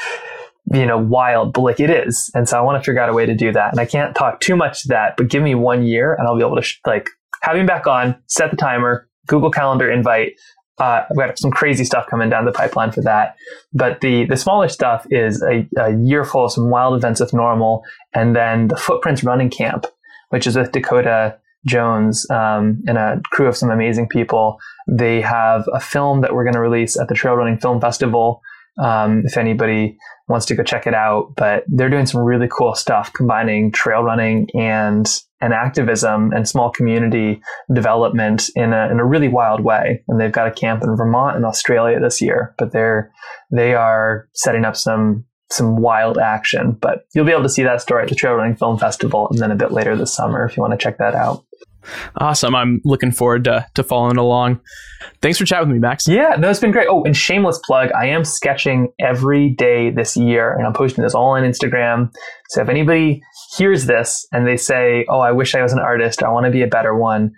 you know wild but like it is. And so i want to figure out a way to do that. And i can't talk too much to that but give me one year and i'll be able to sh- like have him back on set the timer google calendar invite. Uh, I've got some crazy stuff coming down the pipeline for that. But the the smaller stuff is a, a year full of some wild events with Nnormal, and then the Footprints Running Camp, which is with Dakota Jones um, and a crew of some amazing people. They have a film that we're going to release at the Trail Running Film Festival. Um, if anybody wants to go check it out, but they're doing some really cool stuff combining trail running and and activism and small community development in a in a really wild way. And they've got a camp in Vermont and Australia this year, but they're they are setting up some some wild action. But you'll be able to see that story at the Trail Running Film Festival and then a bit later this summer if you want to check that out. Awesome. I'm looking forward to, to following along. Thanks for chatting with me, Max. Yeah, no, it's been great. Oh, and shameless plug, I am sketching every day this year and I'm posting this all on Instagram. So if anybody hears this and they say, Oh, I wish I was an artist, I want to be a better one,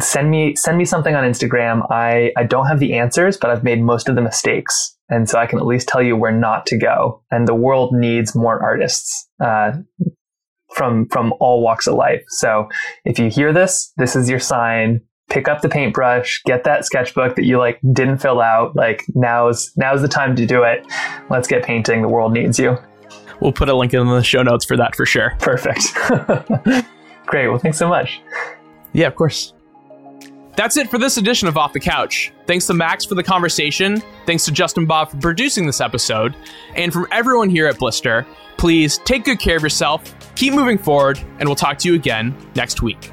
send me send me something on Instagram. I, I don't have the answers, but I've made most of the mistakes. And so I can at least tell you where not to go. And the world needs more artists. Uh, from from all walks of life. So if you hear this, this is your sign. Pick up the paintbrush, get that sketchbook that you like didn't fill out. Like now's now's the time to do it. Let's get painting. The world needs you. We'll put a link in the show notes for that for sure. Perfect. Great. Well, thanks so much. Yeah, of course. That's it for this edition of Off the Couch. Thanks to Max for the conversation. Thanks to Justin Bob for producing this episode. And from everyone here at Blister, please take good care of yourself, keep moving forward, and we'll talk to you again next week.